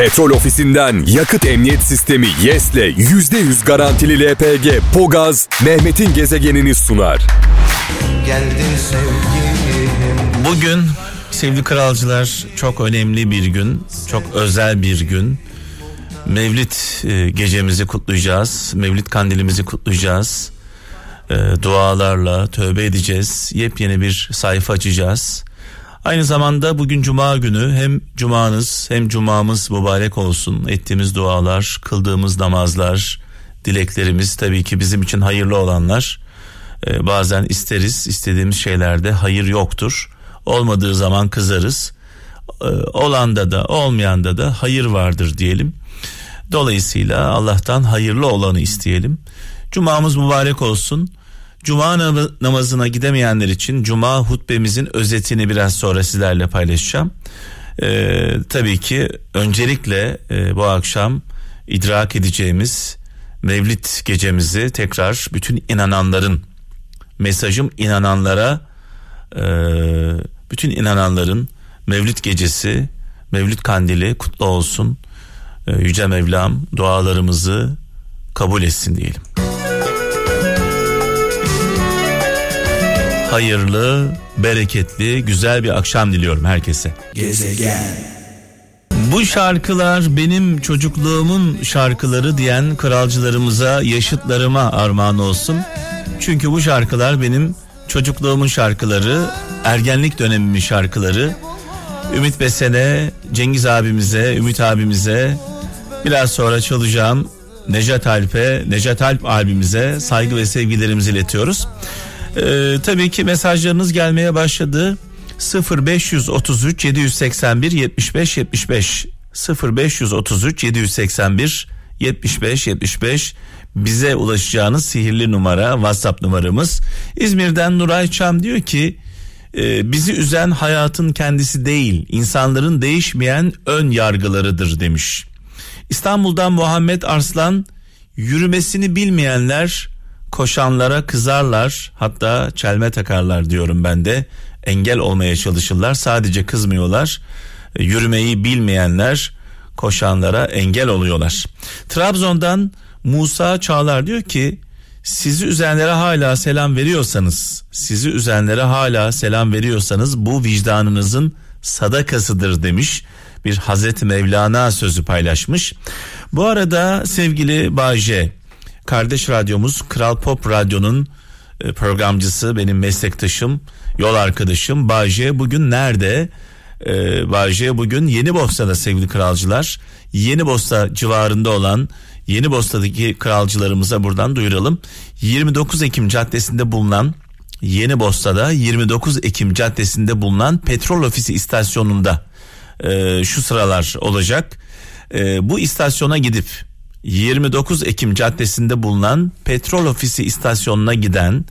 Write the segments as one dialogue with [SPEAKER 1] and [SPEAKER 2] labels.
[SPEAKER 1] Petrol ofisinden yakıt emniyet sistemi YES'le %100 garantili LPG Pogaz Mehmet'in gezegenini sunar.
[SPEAKER 2] Geldin sevgilim
[SPEAKER 3] Bugün sevgili kralcılar çok önemli bir gün, çok özel bir gün. Mevlid e, gecemizi kutlayacağız, Mevlid kandilimizi kutlayacağız. E, dualarla tövbe edeceğiz, yepyeni bir sayfa açacağız. Aynı zamanda bugün cuma günü hem cumanız hem cumamız mübarek olsun. Ettiğimiz dualar, kıldığımız namazlar, dileklerimiz tabii ki bizim için hayırlı olanlar. Ee, bazen isteriz, istediğimiz şeylerde hayır yoktur. Olmadığı zaman kızarız. Ee, olanda da olmayanda da hayır vardır diyelim. Dolayısıyla Allah'tan hayırlı olanı isteyelim. Cumamız mübarek olsun. Cuma nam- namazına gidemeyenler için Cuma hutbemizin özetini biraz sonra sizlerle paylaşacağım. Ee, tabii ki öncelikle e, bu akşam idrak edeceğimiz Mevlid gecemizi tekrar bütün inananların mesajım inananlara e, bütün inananların Mevlid gecesi Mevlid kandili kutlu olsun. E, Yüce Mevlam dualarımızı kabul etsin diyelim. Hayırlı, bereketli, güzel bir akşam diliyorum herkese. Bu şarkılar benim çocukluğumun şarkıları diyen kralcılarımıza, yaşıtlarıma armağan olsun. Çünkü bu şarkılar benim çocukluğumun şarkıları, ergenlik dönemimin şarkıları. Ümit Besen'e, Cengiz abimize, Ümit abimize, biraz sonra çalacağım Necat Alp'e, Necat Alp abimize saygı ve sevgilerimizi iletiyoruz. Ee, tabii ki mesajlarınız gelmeye başladı. 0533 781 75 75 0533 781 75 75 bize ulaşacağınız sihirli numara WhatsApp numaramız. İzmir'den Nuray Çam diyor ki e, bizi üzen hayatın kendisi değil insanların değişmeyen ön yargılarıdır demiş. İstanbul'dan Muhammed Arslan yürümesini bilmeyenler koşanlara kızarlar hatta çelme takarlar diyorum ben de engel olmaya çalışırlar sadece kızmıyorlar yürümeyi bilmeyenler koşanlara engel oluyorlar. Trabzon'dan Musa Çağlar diyor ki sizi üzenlere hala selam veriyorsanız sizi üzenlere hala selam veriyorsanız bu vicdanınızın sadakasıdır demiş bir Hazreti Mevlana sözü paylaşmış. Bu arada sevgili Bağcay kardeş radyomuz Kral Pop Radyo'nun e, programcısı benim meslektaşım yol arkadaşım Bağcay bugün nerede? Ee, Bağcay bugün Yeni Bosna'da sevgili kralcılar Yeni Bosna civarında olan Yeni Bosna'daki kralcılarımıza buradan duyuralım 29 Ekim caddesinde bulunan Yeni Bosna'da 29 Ekim caddesinde bulunan petrol ofisi istasyonunda e, şu sıralar olacak. E, bu istasyona gidip 29 Ekim caddesinde bulunan petrol ofisi istasyonuna giden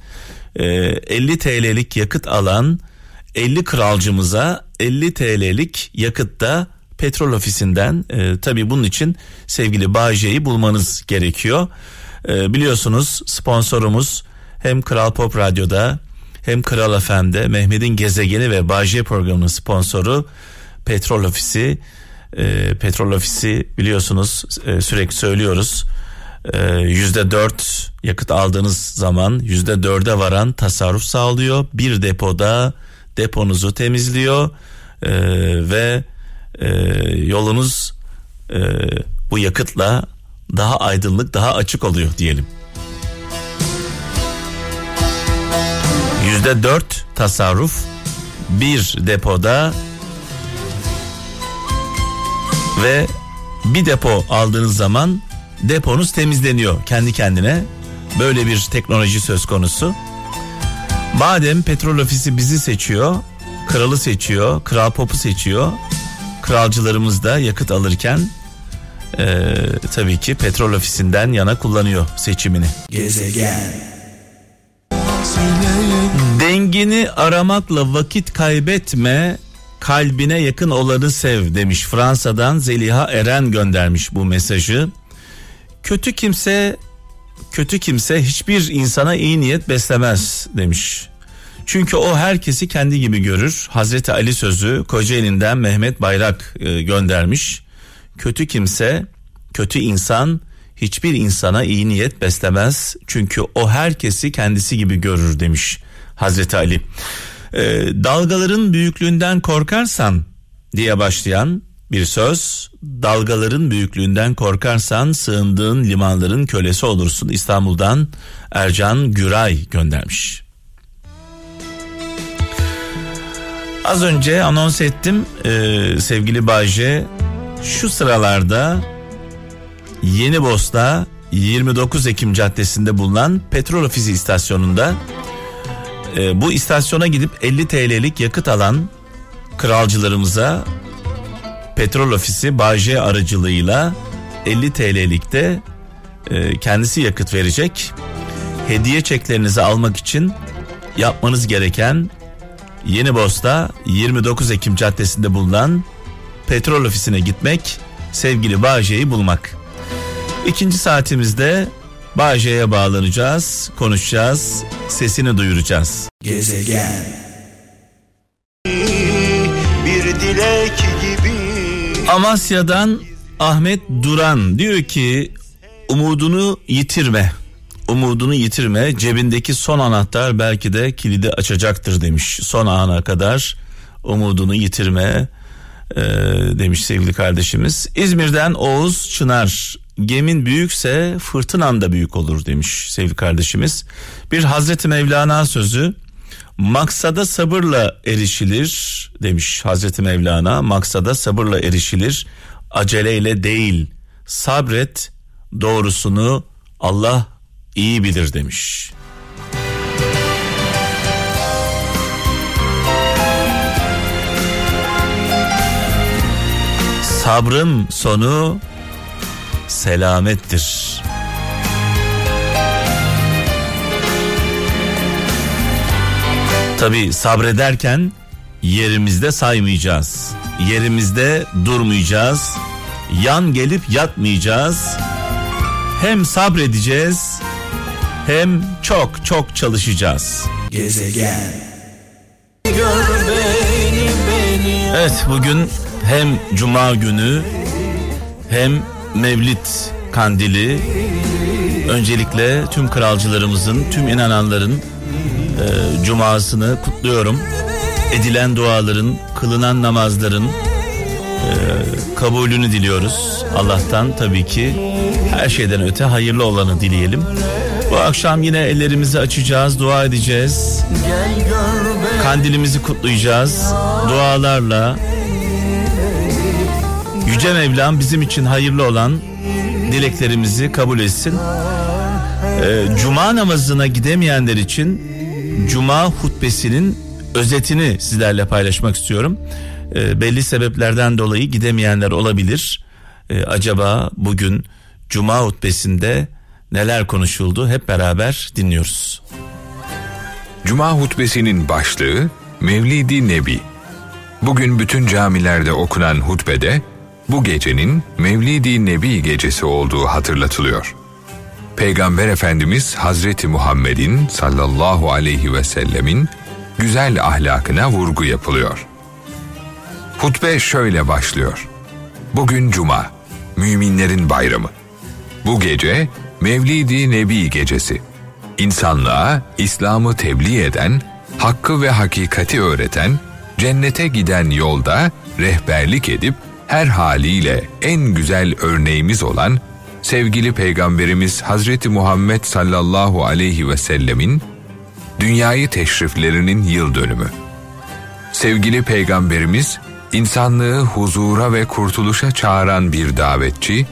[SPEAKER 3] e, 50 TL'lik yakıt alan 50 kralcımıza 50 TL'lik yakıtta petrol ofisinden e, tabii bunun için sevgili Bağcay'ı bulmanız gerekiyor. E, biliyorsunuz sponsorumuz hem Kral Pop Radyo'da hem Kral FM'de Mehmet'in Gezegeni ve Bağcay programının sponsoru petrol ofisi. E, petrol ofisi biliyorsunuz e, sürekli söylüyoruz yüzde dört yakıt aldığınız zaman yüzde dörde varan tasarruf sağlıyor. Bir depoda deponuzu temizliyor e, ve e, yolunuz e, bu yakıtla daha aydınlık daha açık oluyor diyelim. Yüzde dört tasarruf bir depoda ve bir depo aldığınız zaman deponuz temizleniyor kendi kendine. Böyle bir teknoloji söz konusu. Madem petrol ofisi bizi seçiyor, kralı seçiyor, kral popu seçiyor. Kralcılarımız da yakıt alırken eee, tabii ki petrol ofisinden yana kullanıyor seçimini. Dengini aramakla vakit kaybetme, kalbine yakın olanı sev demiş. Fransa'dan Zeliha Eren göndermiş bu mesajı. Kötü kimse kötü kimse hiçbir insana iyi niyet beslemez demiş. Çünkü o herkesi kendi gibi görür. Hazreti Ali sözü Kocaeli'nden Mehmet Bayrak e, göndermiş. kötü kimse, kötü insan hiçbir insana iyi niyet beslemez. Çünkü o herkesi kendisi gibi görür demiş Hazreti Ali. Ee, dalgaların büyüklüğünden korkarsan diye başlayan bir söz dalgaların büyüklüğünden korkarsan sığındığın limanların kölesi olursun İstanbul'dan Ercan Güray göndermiş. Az önce anons ettim ee, sevgili Bayce şu sıralarda Yeni Bosna 29 Ekim Caddesi'nde bulunan petrol ofisi istasyonunda e, bu istasyona gidip 50 TL'lik yakıt alan kralcılarımıza petrol ofisi Bağcay aracılığıyla 50 TL'likte e, kendisi yakıt verecek. Hediye çeklerinizi almak için yapmanız gereken Yeni Bosna 29 Ekim Caddesi'nde bulunan petrol ofisine gitmek, sevgili Bağcay'ı bulmak. İkinci saatimizde Bağcay'a bağlanacağız, konuşacağız, sesini duyuracağız.
[SPEAKER 2] Gezegen Bir dilek gibi
[SPEAKER 3] Amasya'dan Ahmet Duran diyor ki umudunu yitirme. Umudunu yitirme. Cebindeki son anahtar belki de kilidi açacaktır demiş. Son ana kadar umudunu yitirme e, demiş sevgili kardeşimiz. İzmir'den Oğuz Çınar. Gemin büyükse fırtınan da büyük olur demiş sevgili kardeşimiz. Bir Hazreti Mevlana sözü maksada sabırla erişilir demiş Hazreti Mevlana. Maksada sabırla erişilir aceleyle değil sabret doğrusunu Allah iyi bilir demiş. Sabrın sonu selamettir. Tabi sabrederken yerimizde saymayacağız. Yerimizde durmayacağız. Yan gelip yatmayacağız. Hem sabredeceğiz hem çok çok çalışacağız.
[SPEAKER 2] Gezegen
[SPEAKER 3] Evet bugün hem cuma günü hem Mevlid kandili. Öncelikle tüm kralcılarımızın, tüm inananların e, cumasını kutluyorum. Edilen duaların, kılınan namazların e, kabulünü diliyoruz. Allah'tan tabii ki her şeyden öte hayırlı olanı dileyelim. Bu akşam yine ellerimizi açacağız, dua edeceğiz. Kandilimizi kutlayacağız. Dualarla Yüce Mevlam bizim için hayırlı olan dileklerimizi kabul etsin. Ee, Cuma namazına gidemeyenler için Cuma hutbesinin özetini sizlerle paylaşmak istiyorum. Ee, belli sebeplerden dolayı gidemeyenler olabilir. Ee, acaba bugün Cuma hutbesinde neler konuşuldu hep beraber dinliyoruz.
[SPEAKER 4] Cuma hutbesinin başlığı Mevlidi Nebi. Bugün bütün camilerde okunan hutbede bu gecenin Mevlidi Nebi gecesi olduğu hatırlatılıyor. Peygamber Efendimiz Hazreti Muhammed'in sallallahu aleyhi ve sellemin güzel ahlakına vurgu yapılıyor. Hutbe şöyle başlıyor. Bugün cuma, müminlerin bayramı. Bu gece Mevlidi Nebi gecesi. İnsanlığa İslam'ı tebliğ eden, hakkı ve hakikati öğreten, cennete giden yolda rehberlik edip her haliyle en güzel örneğimiz olan sevgili peygamberimiz Hazreti Muhammed sallallahu aleyhi ve sellemin dünyayı teşriflerinin yıl dönümü. Sevgili peygamberimiz insanlığı huzura ve kurtuluşa çağıran bir davetçi,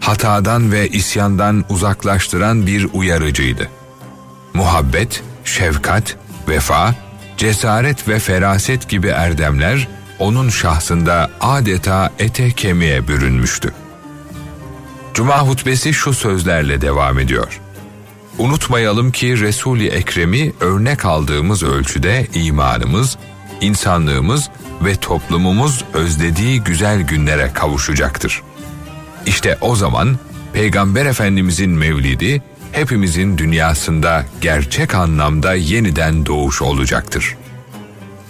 [SPEAKER 4] hatadan ve isyandan uzaklaştıran bir uyarıcıydı. Muhabbet, şefkat, vefa, cesaret ve feraset gibi erdemler onun şahsında adeta ete kemiğe bürünmüştü. Cuma hutbesi şu sözlerle devam ediyor. Unutmayalım ki Resul-i Ekrem'i örnek aldığımız ölçüde imanımız, insanlığımız ve toplumumuz özlediği güzel günlere kavuşacaktır. İşte o zaman Peygamber Efendimizin mevlidi hepimizin dünyasında gerçek anlamda yeniden doğuş olacaktır.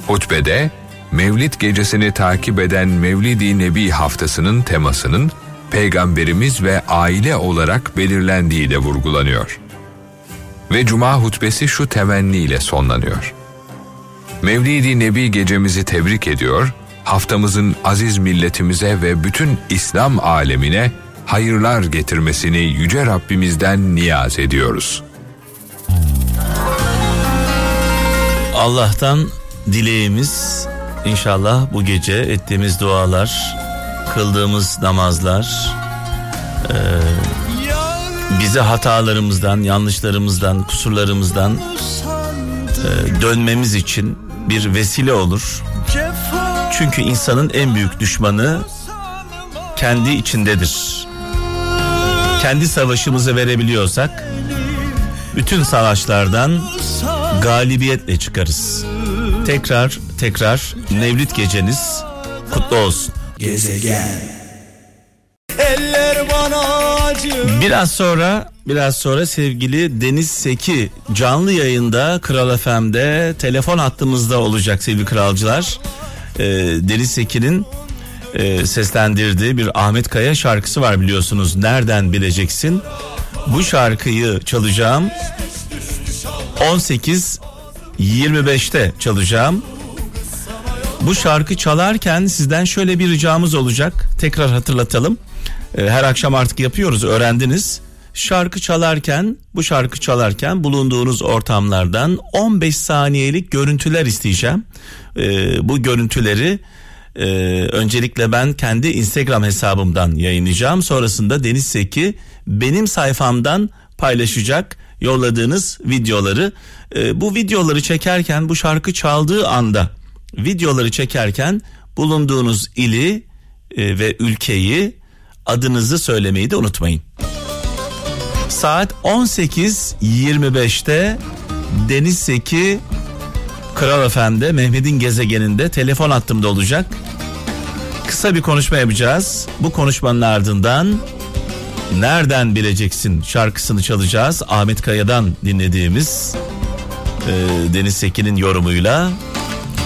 [SPEAKER 4] Hutbede Mevlid gecesini takip eden Mevlidi Nebi haftasının temasının peygamberimiz ve aile olarak belirlendiği de vurgulanıyor. Ve cuma hutbesi şu temenniyle sonlanıyor. Mevlidi Nebi gecemizi tebrik ediyor, haftamızın aziz milletimize ve bütün İslam alemine hayırlar getirmesini yüce Rabbimizden niyaz ediyoruz.
[SPEAKER 3] Allah'tan dileğimiz inşallah bu gece ettiğimiz dualar, kıldığımız namazlar e, bize hatalarımızdan, yanlışlarımızdan, kusurlarımızdan e, dönmemiz için bir vesile olur. Çünkü insanın en büyük düşmanı kendi içindedir. Kendi savaşımızı verebiliyorsak bütün savaşlardan galibiyetle çıkarız. Tekrar tekrar Mevlid geceniz kutlu olsun.
[SPEAKER 2] Gezegen.
[SPEAKER 5] Eller bana acı
[SPEAKER 3] Biraz sonra biraz sonra sevgili Deniz Seki canlı yayında Kral FM'de telefon hattımızda olacak sevgili kralcılar. Ee, Deniz Seki'nin e, seslendirdiği bir Ahmet Kaya şarkısı var biliyorsunuz. Nereden bileceksin? Bu şarkıyı çalacağım. 18 25'te çalacağım. Bu şarkı çalarken sizden şöyle bir ricamız olacak. Tekrar hatırlatalım. Ee, Her akşam artık yapıyoruz öğrendiniz. Şarkı çalarken bu şarkı çalarken bulunduğunuz ortamlardan 15 saniyelik görüntüler isteyeceğim. Ee, bu görüntüleri e, öncelikle ben kendi Instagram hesabımdan yayınlayacağım. Sonrasında Deniz Seki benim sayfamdan paylaşacak yolladığınız videoları. Ee, bu videoları çekerken bu şarkı çaldığı anda videoları çekerken bulunduğunuz ili e, ve ülkeyi adınızı söylemeyi de unutmayın. Saat 18.25'te Deniz Seki Kral Efendi Mehmet'in gezegeninde telefon hattımda olacak. Kısa bir konuşma yapacağız. Bu konuşmanın ardından Nereden Bileceksin şarkısını çalacağız. Ahmet Kaya'dan dinlediğimiz e, Deniz Seki'nin yorumuyla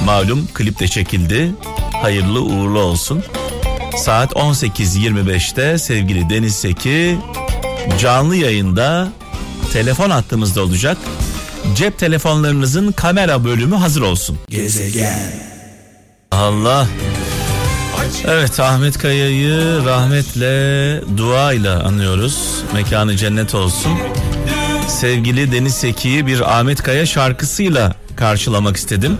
[SPEAKER 3] malum klip de çekildi. Hayırlı uğurlu olsun. Saat 18.25'te sevgili Deniz Seki canlı yayında telefon hattımızda olacak. Cep telefonlarınızın kamera bölümü hazır olsun.
[SPEAKER 2] Gezegen.
[SPEAKER 3] Allah. Evet Ahmet Kaya'yı rahmetle duayla anıyoruz. Mekanı cennet olsun. Sevgili Deniz Seki'yi bir Ahmet Kaya şarkısıyla karşılamak istedim.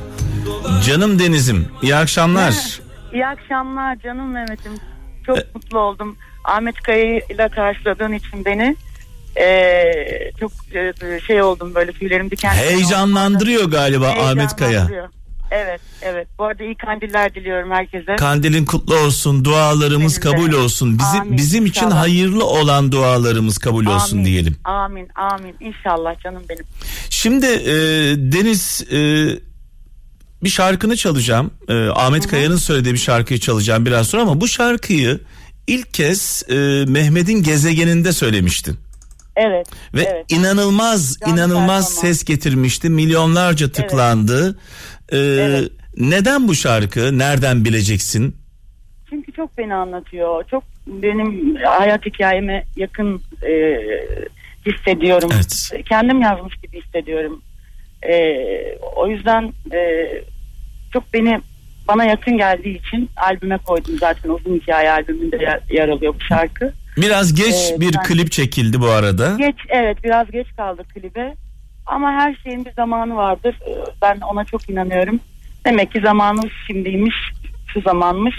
[SPEAKER 3] Canım Deniz'im iyi akşamlar.
[SPEAKER 6] İyi akşamlar canım Mehmet'im. Çok mutlu oldum. Ahmet Kaya ile karşıladığın için beni. Ee, çok e, şey oldum böyle tüylerim diken. oldu.
[SPEAKER 3] Heyecanlandırıyor galiba Ahmet Kaya.
[SPEAKER 6] Evet evet. Bu arada iyi kandiller diliyorum herkese.
[SPEAKER 3] Kandilin kutlu olsun, dualarımız
[SPEAKER 6] Benim de.
[SPEAKER 3] kabul olsun. Bizim
[SPEAKER 6] Amin,
[SPEAKER 3] bizim için
[SPEAKER 6] inşallah.
[SPEAKER 3] hayırlı olan dualarımız kabul olsun
[SPEAKER 6] Amin,
[SPEAKER 3] diyelim.
[SPEAKER 6] Amin amin İnşallah canım benim.
[SPEAKER 3] Şimdi e, Deniz e, bir şarkını çalacağım. E, Ahmet Kaya'nın söylediği bir şarkıyı çalacağım biraz sonra ama bu şarkıyı ilk kez e, Mehmet'in gezegeninde söylemiştin.
[SPEAKER 6] Evet.
[SPEAKER 3] Ve
[SPEAKER 6] evet.
[SPEAKER 3] inanılmaz
[SPEAKER 6] Canlı
[SPEAKER 3] inanılmaz ses getirmişti. Milyonlarca tıklandı. E,
[SPEAKER 6] Evet.
[SPEAKER 3] Neden bu şarkı? Nereden bileceksin?
[SPEAKER 6] Çünkü çok beni anlatıyor. Çok benim hayat hikayeme yakın e, hissediyorum.
[SPEAKER 3] Evet.
[SPEAKER 6] Kendim yazmış gibi hissediyorum. E, o yüzden e, çok beni bana yakın geldiği için albüme koydum zaten uzun hikaye albümünde yer, yer alıyor bu şarkı.
[SPEAKER 3] Biraz geç
[SPEAKER 6] Evet,
[SPEAKER 3] bir
[SPEAKER 6] ben-
[SPEAKER 3] klip çekildi bu arada.
[SPEAKER 6] Geç evet biraz geç kaldık klibe ama her şeyin bir zamanı vardır. E, Ben ona çok inanıyorum. Demek ki zamanı şimdiymiş, şu zamanmış.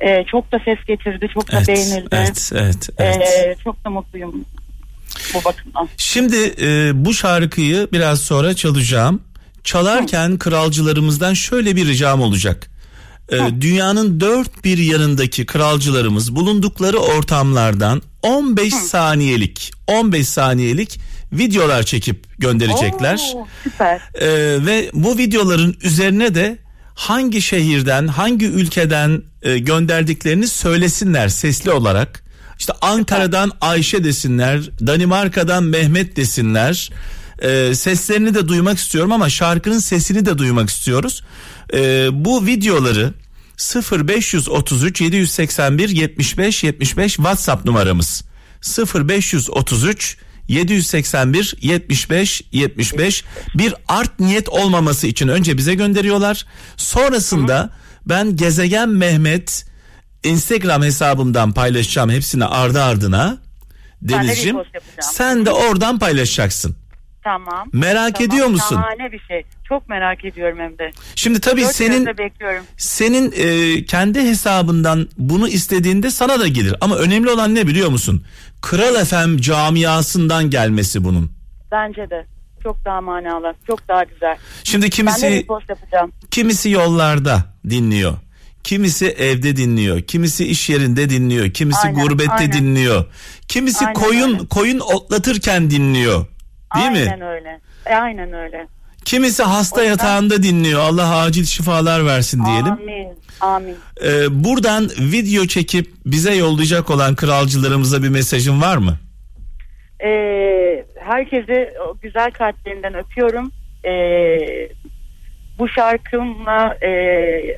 [SPEAKER 6] E, çok da ses getirdi, çok da
[SPEAKER 3] Evet,
[SPEAKER 6] beğenildi.
[SPEAKER 3] evet, evet, evet.
[SPEAKER 6] Ee, çok da mutluyum bu bakımdan.
[SPEAKER 3] Şimdi e, bu şarkıyı biraz sonra çalacağım. Çalarken kralcılarımızdan şöyle bir ricam olacak. E, dünyanın dört bir yanındaki kralcılarımız bulundukları ortamlardan 15 saniyelik 15 saniyelik videolar çekip gönderecekler.
[SPEAKER 6] Oo, süper.
[SPEAKER 3] Ee, ve bu videoların üzerine de hangi şehirden, hangi ülkeden e, gönderdiklerini söylesinler sesli olarak. İşte Ankara'dan Ayşe desinler, Danimarka'dan Mehmet desinler. Ee, seslerini de duymak istiyorum ama şarkının sesini de duymak istiyoruz. Ee, bu videoları 0533 781 75 75 WhatsApp numaramız. 0533 781 75 75 bir art niyet olmaması için önce bize gönderiyorlar. Sonrasında ben Gezegen Mehmet Instagram hesabımdan paylaşacağım hepsini ardı ardına.
[SPEAKER 6] de
[SPEAKER 3] Denizciğim sen de oradan paylaşacaksın.
[SPEAKER 6] Tamam.
[SPEAKER 3] Merak
[SPEAKER 6] Tamam,
[SPEAKER 3] ediyor musun?
[SPEAKER 6] Şahane bir şey. Çok merak ediyorum hem de.
[SPEAKER 3] Şimdi tabii
[SPEAKER 6] Dört
[SPEAKER 3] senin
[SPEAKER 6] bekliyorum.
[SPEAKER 3] senin e, kendi hesabından bunu istediğinde sana da gelir. Ama önemli olan ne biliyor musun? Kral FM camiasından gelmesi bunun.
[SPEAKER 6] Bence de. Çok daha manalı. Çok daha güzel.
[SPEAKER 3] Şimdi kimisi kimisi yollarda dinliyor. Kimisi evde dinliyor, kimisi iş yerinde dinliyor, kimisi
[SPEAKER 6] Aynen,
[SPEAKER 3] gurbette
[SPEAKER 6] aynen.
[SPEAKER 3] dinliyor. Kimisi
[SPEAKER 6] Aynen
[SPEAKER 3] koyun
[SPEAKER 6] öyle.
[SPEAKER 3] koyun otlatırken dinliyor. Değil
[SPEAKER 6] aynen
[SPEAKER 3] mi?
[SPEAKER 6] öyle. E, aynen öyle.
[SPEAKER 3] Kimisi hasta
[SPEAKER 6] yüzden-
[SPEAKER 3] yatağında dinliyor. Allah acil şifalar versin diyelim.
[SPEAKER 6] Amin. Amin.
[SPEAKER 3] Ee, buradan video çekip bize yollayacak olan kralcılarımıza bir mesajın var mı?
[SPEAKER 6] Ee, herkese güzel kalplerinden öpüyorum. Ee, bu şarkımla e,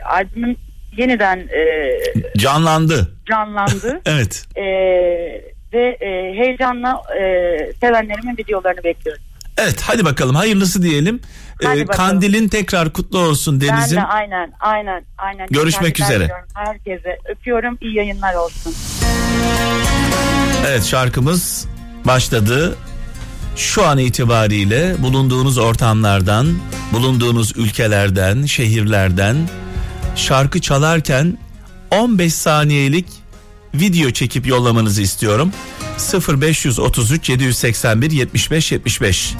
[SPEAKER 6] albümüm yeniden e,
[SPEAKER 3] Canlandı.
[SPEAKER 6] canlandı.
[SPEAKER 3] Evet.
[SPEAKER 6] Ee, ve e, heyecanla e, sevenlerimin videolarını bekliyorum.
[SPEAKER 3] Evet hadi bakalım hayırlısı diyelim. Ee,
[SPEAKER 6] Hadi bakalım.
[SPEAKER 3] kandilin tekrar kutlu olsun
[SPEAKER 6] Ben
[SPEAKER 3] Deniz'im.
[SPEAKER 6] de aynen aynen aynen.
[SPEAKER 3] Görüşmek üzere.
[SPEAKER 6] Herkese öpüyorum. İyi yayınlar olsun.
[SPEAKER 3] Evet şarkımız başladı. Şu an itibariyle bulunduğunuz ortamlardan, bulunduğunuz ülkelerden, şehirlerden şarkı çalarken 15 saniyelik video çekip yollamanızı istiyorum. 0533 781 75 75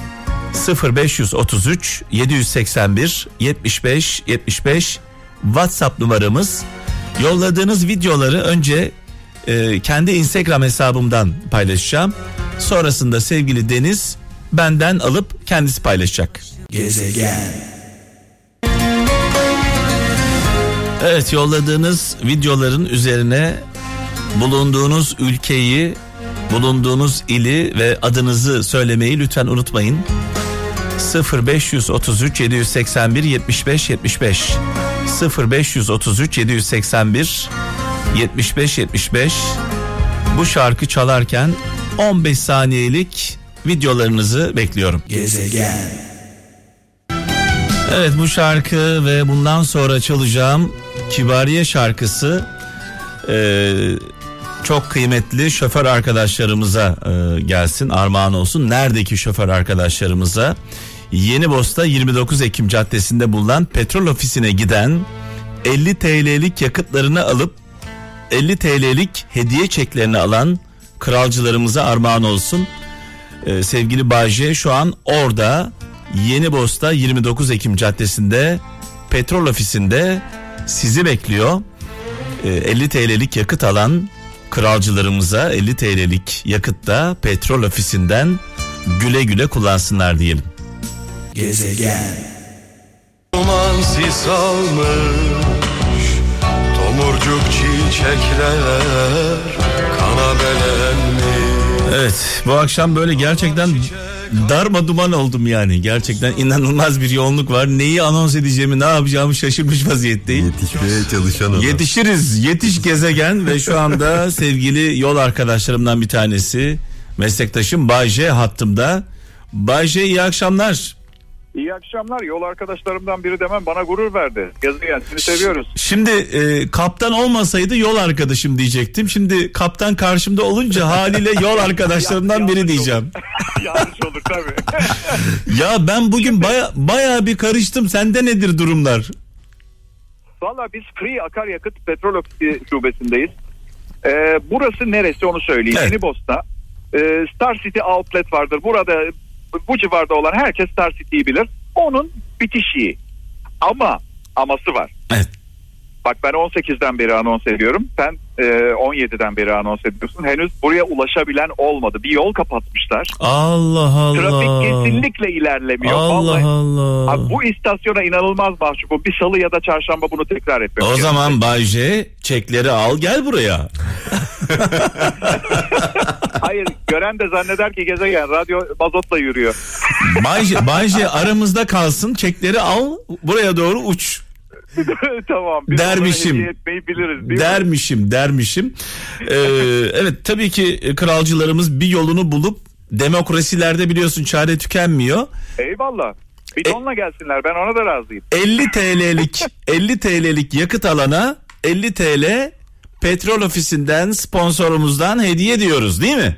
[SPEAKER 3] 0533 781 75 75 WhatsApp numaramız. Yolladığınız videoları önce e, kendi Instagram hesabımdan paylaşacağım. Sonrasında sevgili Deniz benden alıp kendisi paylaşacak.
[SPEAKER 2] Gezegen.
[SPEAKER 3] Evet yolladığınız videoların üzerine bulunduğunuz ülkeyi, bulunduğunuz ili ve adınızı söylemeyi lütfen unutmayın. 0533 781 75 75 0533 781 75 75 bu şarkı çalarken 15 saniyelik videolarınızı bekliyorum.
[SPEAKER 2] Gezegen.
[SPEAKER 3] Evet bu şarkı ve bundan sonra çalacağım Kibariye şarkısı çok kıymetli şoför arkadaşlarımıza eee, gelsin armağan olsun. Neredeki şoför arkadaşlarımıza? Yeni Bosta 29 Ekim Caddesi'nde bulunan petrol ofisine giden 50 TL'lik yakıtlarını alıp 50 TL'lik hediye çeklerini alan kralcılarımıza armağan olsun. Ee, sevgili Bayce şu an orada Yeni Bosta 29 Ekim Caddesi'nde petrol ofisinde sizi bekliyor. Ee, 50 TL'lik yakıt alan kralcılarımıza 50 TL'lik yakıtta petrol ofisinden güle güle kullansınlar diyelim.
[SPEAKER 2] Gezegen.
[SPEAKER 5] Duman sis almış Tomurcuk çiçekler Kana belenmiş
[SPEAKER 3] Evet bu akşam böyle gerçekten darma duman oldum yani. Gerçekten inanılmaz bir yoğunluk var. Neyi anons edeceğimi ne yapacağımı şaşırmış vaziyetteyim.
[SPEAKER 7] Yetişmeye çalışan adam.
[SPEAKER 3] Yetişiriz. Yetiş gezegen ve şu anda sevgili yol arkadaşlarımdan bir tanesi meslektaşım Bayce hattımda. Bayce iyi akşamlar.
[SPEAKER 8] İyi akşamlar. Yol arkadaşlarımdan biri demem bana gurur verdi. Gezegen seni seviyoruz.
[SPEAKER 3] Şimdi e, kaptan olmasaydı yol arkadaşım diyecektim. Şimdi kaptan karşımda olunca haliyle yol arkadaşlarımdan biri diyeceğim.
[SPEAKER 8] Yanlış olur tabii.
[SPEAKER 3] Ya ben bugün baya, bayağı bir karıştım. Sende nedir durumlar?
[SPEAKER 8] Valla biz Free Akaryakıt Petrol Ofisi şubesindeyiz. Ee, burası neresi onu söyleyeyim.
[SPEAKER 3] Evet.
[SPEAKER 8] Yenibosna. Ee, Star City Outlet vardır. Burada bu civarda olan herkes Star City'yi bilir. Onun bitişiği. Ama aması var.
[SPEAKER 3] Evet.
[SPEAKER 8] Bak ben 18'den beri anons ediyorum. Sen e, 17'den beri anons ediyorsun. Henüz buraya ulaşabilen olmadı. Bir yol kapatmışlar.
[SPEAKER 3] Allah Allah.
[SPEAKER 8] Trafik kesinlikle ilerlemiyor.
[SPEAKER 3] Allah
[SPEAKER 8] Vallahi-
[SPEAKER 3] Allah.
[SPEAKER 8] Abi bu istasyona inanılmaz mahcubum. Bir salı ya da çarşamba bunu tekrar etmek.
[SPEAKER 3] O zaman Bay J çekleri al gel buraya.
[SPEAKER 8] Hayır gören de zanneder ki gezegen radyo mazotla yürüyor.
[SPEAKER 3] Bay J, Bay J aramızda kalsın çekleri al buraya doğru uç.
[SPEAKER 8] tamam. Biz
[SPEAKER 3] Dermişim.
[SPEAKER 8] etmeyi biliriz değil mi?
[SPEAKER 3] dermişim dermişim. Ee, evet tabii ki kralcılarımız bir yolunu bulup demokrasilerde biliyorsun çare tükenmiyor.
[SPEAKER 8] Eyvallah. Bidonla gelsinler ben ona da razıyım.
[SPEAKER 3] 50 TL'lik 50 TL'lik yakıt alana 50 TL petrol ofisinden sponsorumuzdan hediye diyoruz değil mi?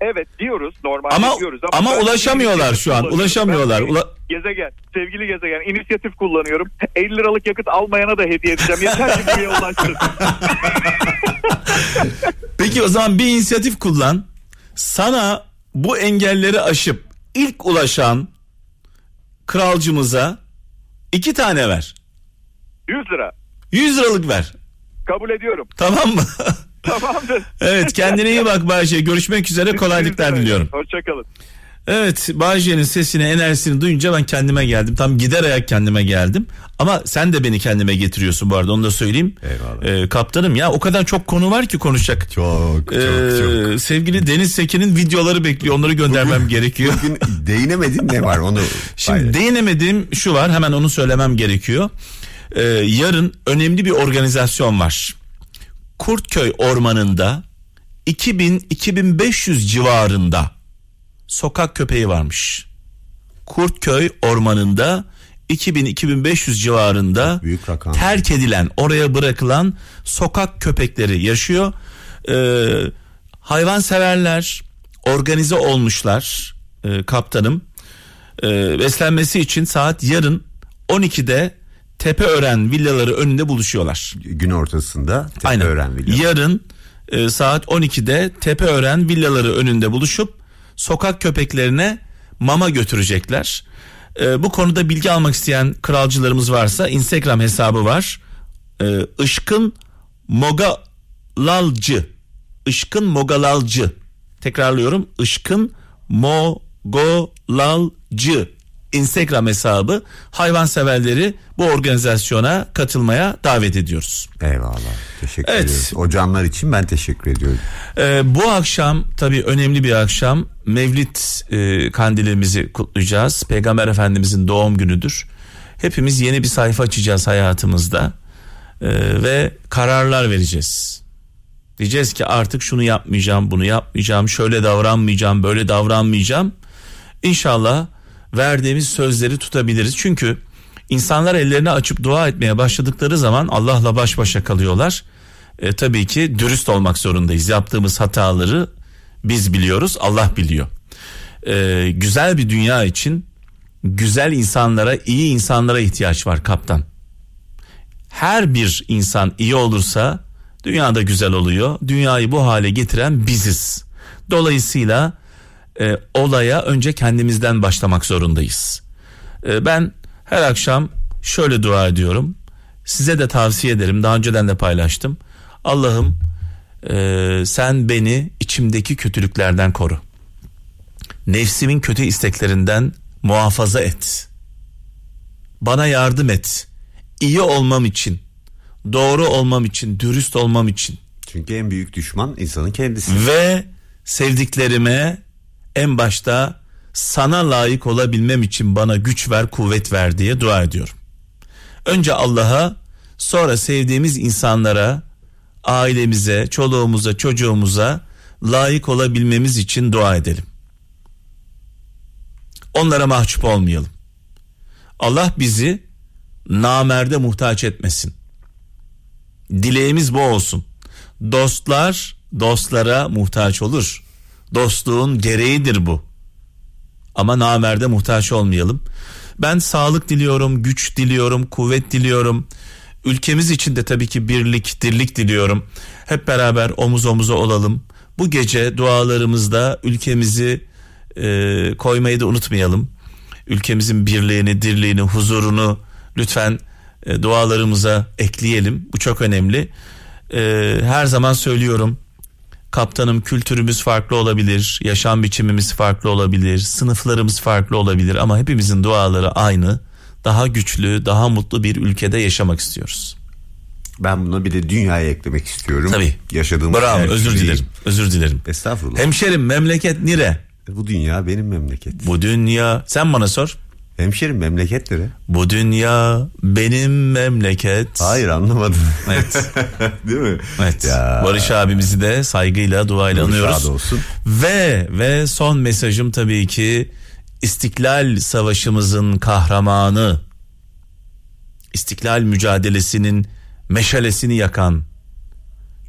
[SPEAKER 8] Evet diyoruz normalde
[SPEAKER 3] Ama-
[SPEAKER 8] diyoruz
[SPEAKER 3] ama
[SPEAKER 8] ben
[SPEAKER 3] ulaşamıyorlar
[SPEAKER 8] inisiyatif
[SPEAKER 3] şu an, ulaşamıyorlar.
[SPEAKER 8] Ben
[SPEAKER 3] Ula-
[SPEAKER 8] gezegen, sevgili gezegen inisiyatif kullanıyorum. 50 liralık yakıt almayana da hediye edeceğim. Yeter ki buraya ulaşsın.
[SPEAKER 3] Peki o zaman bir inisiyatif kullan. Sana bu engelleri aşıp ilk ulaşan kralcımıza iki tane ver.
[SPEAKER 8] 100 lira.
[SPEAKER 3] 100 liralık ver.
[SPEAKER 8] Kabul ediyorum.
[SPEAKER 3] Tamam mı?
[SPEAKER 8] Tamamdır.
[SPEAKER 3] evet kendine iyi bak Bahçe. Görüşmek üzere kolaylıklar diliyorum.
[SPEAKER 8] Hoşçakalın.
[SPEAKER 3] Evet Bahçe'nin sesini enerjisini duyunca ben kendime geldim. Tam gider ayak kendime geldim. Ama sen de beni kendime getiriyorsun bu arada onu da söyleyeyim.
[SPEAKER 7] Eyvallah.
[SPEAKER 3] Ee, kaptanım ya o kadar çok konu var ki konuşacak.
[SPEAKER 7] Çok çok
[SPEAKER 3] Ee,
[SPEAKER 7] çok.
[SPEAKER 3] Sevgili Deniz Sekin'in videoları bekliyor. Onları göndermem gerekiyor.
[SPEAKER 7] Bugün değinemedin ne var onu.
[SPEAKER 3] Şimdi
[SPEAKER 7] paylaş.
[SPEAKER 3] değinemediğim şu var hemen onu söylemem gerekiyor. Ee, yarın önemli bir organizasyon var. Kurtköy Ormanı'nda 2000-2500 civarında sokak köpeği varmış. Kurtköy Ormanı'nda 2000-2500 civarında
[SPEAKER 7] Büyük rakam.
[SPEAKER 3] terk edilen oraya bırakılan sokak köpekleri yaşıyor. Ee, hayvan severler organize olmuşlar e, kaptanım. Ee, beslenmesi için saat yarın 12'de Tepeören villaları önünde buluşuyorlar.
[SPEAKER 7] Gün ortasında. Tepeören Villa.
[SPEAKER 3] Yarın e, saat 12'de Tepeören villaları önünde buluşup sokak köpeklerine mama götürecekler. E, bu konuda bilgi almak isteyen kralcılarımız varsa Instagram hesabı var. E, Işkın Mogalalcı. Işkın Mogalalcı. Tekrarlıyorum. Işkın Mogalalcı. Instagram hesabı hayvanseverleri bu organizasyona katılmaya davet ediyoruz.
[SPEAKER 7] Eyvallah. Teşekkür
[SPEAKER 3] Evet.
[SPEAKER 7] ediyoruz. O canlar için ben teşekkür ediyorum.
[SPEAKER 3] Ee, bu akşam tabii önemli bir akşam Mevlid e, kandilimizi kutlayacağız. Peygamber Efendimizin doğum günüdür. Hepimiz yeni bir sayfa açacağız hayatımızda Ee, ve kararlar vereceğiz. Diyeceğiz ki artık şunu yapmayacağım, bunu yapmayacağım, şöyle davranmayacağım, böyle davranmayacağım. İnşallah verdiğimiz sözleri tutabiliriz. Çünkü insanlar ellerini açıp dua etmeye başladıkları zaman Allah'la baş başa kalıyorlar. E, tabii ki dürüst olmak zorundayız. Yaptığımız hataları biz biliyoruz, Allah biliyor. E, güzel bir dünya için güzel insanlara, iyi insanlara ihtiyaç var kaptan. Her bir insan iyi olursa dünyada güzel oluyor. Dünyayı bu hale getiren biziz. Dolayısıyla e, olaya önce kendimizden başlamak zorundayız. E, ben her akşam şöyle dua ediyorum. Size de tavsiye ederim. Daha önceden de paylaştım. Allah'ım e, sen beni içimdeki kötülüklerden koru. Nefsimin kötü isteklerinden muhafaza et. Bana yardım et. İyi olmam için, doğru olmam için, dürüst olmam için
[SPEAKER 7] Çünkü en büyük düşman insanın kendisi.
[SPEAKER 3] ve sevdiklerime en başta sana layık olabilmem için bana güç ver, kuvvet ver diye dua ediyorum. Önce Allah'a, sonra sevdiğimiz insanlara, ailemize, çoluğumuza, çocuğumuza layık olabilmemiz için dua edelim. Onlara mahcup olmayalım. Allah bizi namerde muhtaç etmesin. Dileğimiz bu olsun. Dostlar dostlara muhtaç olur. Dostluğun gereğidir bu. Ama namerde muhtaç olmayalım. Ben sağlık diliyorum, güç diliyorum, kuvvet diliyorum. Ülkemiz için de tabii ki birlik, dirlik diliyorum. Hep beraber omuz omuza olalım. Bu gece dualarımızda ülkemizi e, koymayı da unutmayalım. Ülkemizin birliğini, dirliğini, huzurunu lütfen e, dualarımıza ekleyelim. Bu çok önemli. E, her zaman söylüyorum. Kaptanım kültürümüz farklı olabilir, yaşam biçimimiz farklı olabilir, sınıflarımız farklı olabilir ama hepimizin duaları aynı. Daha güçlü, daha mutlu bir ülkede yaşamak istiyoruz.
[SPEAKER 7] Ben buna bir de dünyaya eklemek istiyorum.
[SPEAKER 3] Tabii.
[SPEAKER 7] Yaşadığımız
[SPEAKER 3] Bravo, özür dilerim. Özür dilerim.
[SPEAKER 7] Estağfurullah.
[SPEAKER 3] Hemşerim memleket nire?
[SPEAKER 7] Bu dünya benim memleketim.
[SPEAKER 3] Bu dünya sen bana sor.
[SPEAKER 7] Hemşerim memleketleri.
[SPEAKER 3] Bu dünya benim memleket.
[SPEAKER 7] Hayır anlamadım.
[SPEAKER 3] Evet.
[SPEAKER 7] Değil mi?
[SPEAKER 3] Evet.
[SPEAKER 7] Ya.
[SPEAKER 3] Barış abimizi de saygıyla duayla
[SPEAKER 7] Ruhu
[SPEAKER 3] anıyoruz.
[SPEAKER 7] olsun.
[SPEAKER 3] Ve ve son mesajım tabii ki İstiklal Savaşımızın kahramanı, İstiklal mücadelesinin meşalesini yakan,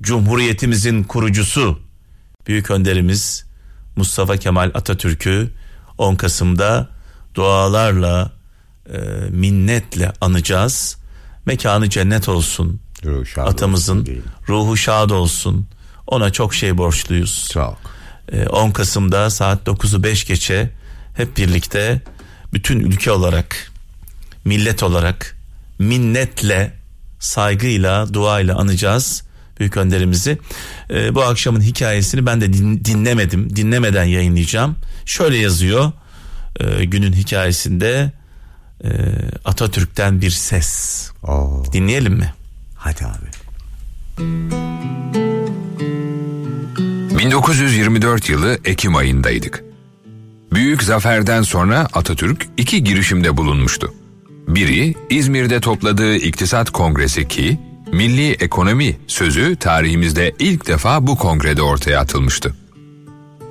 [SPEAKER 3] Cumhuriyetimizin kurucusu, Büyük Önderimiz Mustafa Kemal Atatürk'ü 10 Kasım'da dualarla, e, minnetle anacağız. Mekanı cennet olsun.
[SPEAKER 7] Ruhu şad
[SPEAKER 3] Atamızın
[SPEAKER 7] olsun
[SPEAKER 3] ruhu şad olsun. Ona çok şey borçluyuz.
[SPEAKER 7] Çok.
[SPEAKER 3] Ee, 10 Kasım'da saat 9'u 5 geçe hep birlikte bütün ülke olarak, millet olarak minnetle, saygıyla, duayla anacağız büyük önderimizi. Ee, bu akşamın hikayesini ben de din- dinlemedim, dinlemeden yayınlayacağım. Şöyle yazıyor e, günün hikayesinde e, Atatürk'ten bir ses.
[SPEAKER 7] Oo.
[SPEAKER 3] Dinleyelim mi?
[SPEAKER 7] Hadi abi.
[SPEAKER 4] 1924 yılı Ekim ayındaydık. Büyük zaferden sonra Atatürk iki girişimde bulunmuştu. Biri İzmir'de topladığı İktisat Kongresi ki milli ekonomi sözü tarihimizde ilk defa bu kongrede ortaya atılmıştı.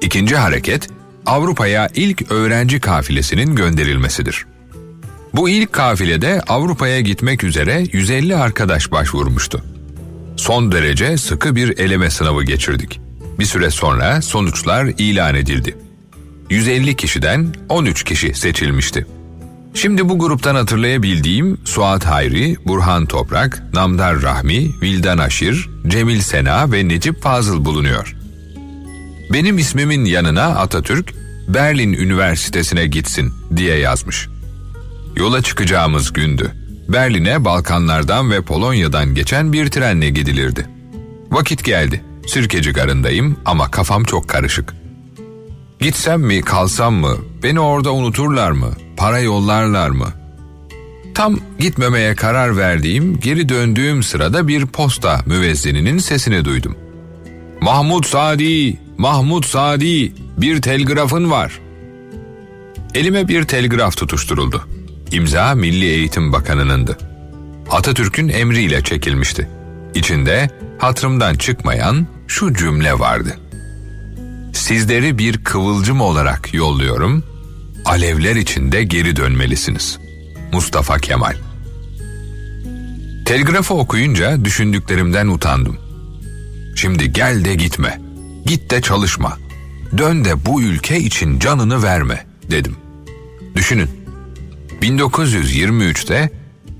[SPEAKER 4] İkinci hareket Avrupa'ya ilk öğrenci kafilesinin gönderilmesidir. Bu ilk kafilede Avrupa'ya gitmek üzere 150 arkadaş başvurmuştu. Son derece sıkı bir eleme sınavı geçirdik. Bir süre sonra sonuçlar ilan edildi. 150 kişiden 13 kişi seçilmişti. Şimdi bu gruptan hatırlayabildiğim Suat Hayri, Burhan Toprak, Namdar Rahmi, Vildan Aşir, Cemil Sena ve Necip Fazıl bulunuyor. Benim ismimin yanına Atatürk, Berlin Üniversitesi'ne gitsin diye yazmış. Yola çıkacağımız gündü. Berlin'e Balkanlardan ve Polonya'dan geçen bir trenle gidilirdi. Vakit geldi. Sirkeci garındayım ama kafam çok karışık. Gitsem mi, kalsam mı? Beni orada unuturlar mı? Para yollarlar mı? Tam gitmemeye karar verdiğim, geri döndüğüm sırada bir posta müvezzininin sesini duydum. Mahmut Sadi, Mahmut Sadi, bir telgrafın var. Elime bir telgraf tutuşturuldu. İmza Milli Eğitim Bakanı'nındı. Atatürk'ün emriyle çekilmişti. İçinde hatrımdan çıkmayan şu cümle vardı. Sizleri bir kıvılcım olarak yolluyorum. Alevler içinde geri dönmelisiniz. Mustafa Kemal. Telgrafı okuyunca düşündüklerimden utandım. Şimdi gel de gitme. Git de çalışma. Dön de bu ülke için canını verme dedim. Düşünün. 1923'te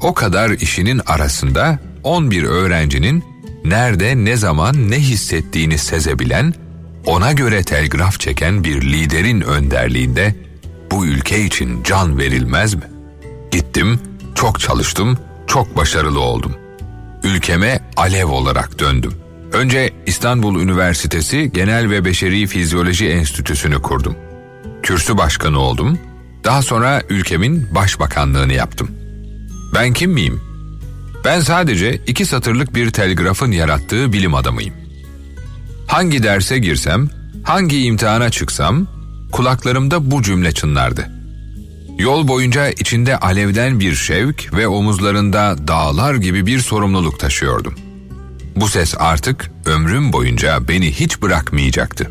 [SPEAKER 4] o kadar işinin arasında 11 öğrencinin nerede ne zaman ne hissettiğini sezebilen, ona göre telgraf çeken bir liderin önderliğinde bu ülke için can verilmez mi? Gittim, çok çalıştım, çok başarılı oldum. Ülkeme alev olarak döndüm. Önce İstanbul Üniversitesi Genel ve Beşeri Fizyoloji Enstitüsü'nü kurdum. Kürsü başkanı oldum. Daha sonra ülkemin başbakanlığını yaptım. Ben kim miyim? Ben sadece iki satırlık bir telgrafın yarattığı bilim adamıyım. Hangi derse girsem, hangi imtihana çıksam, kulaklarımda bu cümle çınlardı. Yol boyunca içinde alevden bir şevk ve omuzlarında dağlar gibi bir sorumluluk taşıyordum. Bu ses artık ömrüm boyunca beni hiç bırakmayacaktı.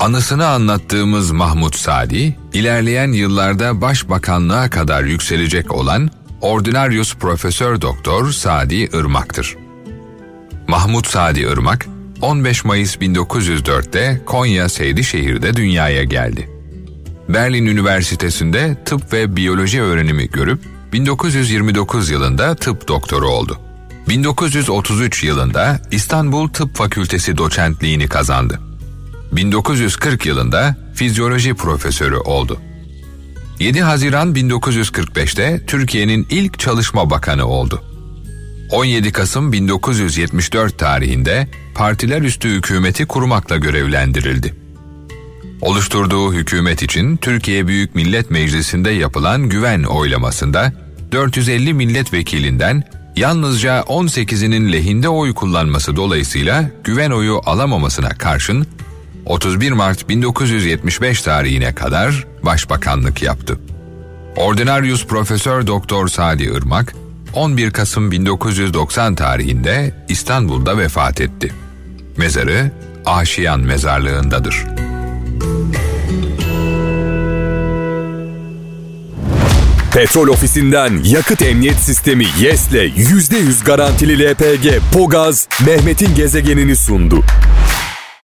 [SPEAKER 4] Anısını anlattığımız Mahmut Sadi, ilerleyen yıllarda başbakanlığa kadar yükselecek olan Ordinarius Profesör Doktor Sadi Irmak'tır. Mahmut Sadi Irmak, 15 Mayıs 1904'te Konya Seydişehir'de dünyaya geldi. Berlin Üniversitesi'nde tıp ve biyoloji öğrenimi görüp 1929 yılında tıp doktoru oldu. 1933 yılında İstanbul Tıp Fakültesi doçentliğini kazandı. 1940 yılında fizyoloji profesörü oldu. 7 Haziran 1945'te Türkiye'nin ilk çalışma bakanı oldu. 17 Kasım 1974 tarihinde partiler üstü hükümeti kurmakla görevlendirildi. Oluşturduğu hükümet için Türkiye Büyük Millet Meclisi'nde yapılan güven oylamasında 450 milletvekilinden yalnızca 18'inin lehinde oy kullanması dolayısıyla güven oyu alamamasına karşın 31 Mart 1975 tarihine kadar başbakanlık yaptı. Ordinarius Profesör Doktor Sadi Irmak 11 Kasım 1990 tarihinde İstanbul'da vefat etti. Mezarı Aşiyan Mezarlığı'ndadır.
[SPEAKER 9] Petrol ofisinden yakıt emniyet sistemi YES'le %100 garantili LPG Pogaz Mehmet'in gezegenini sundu.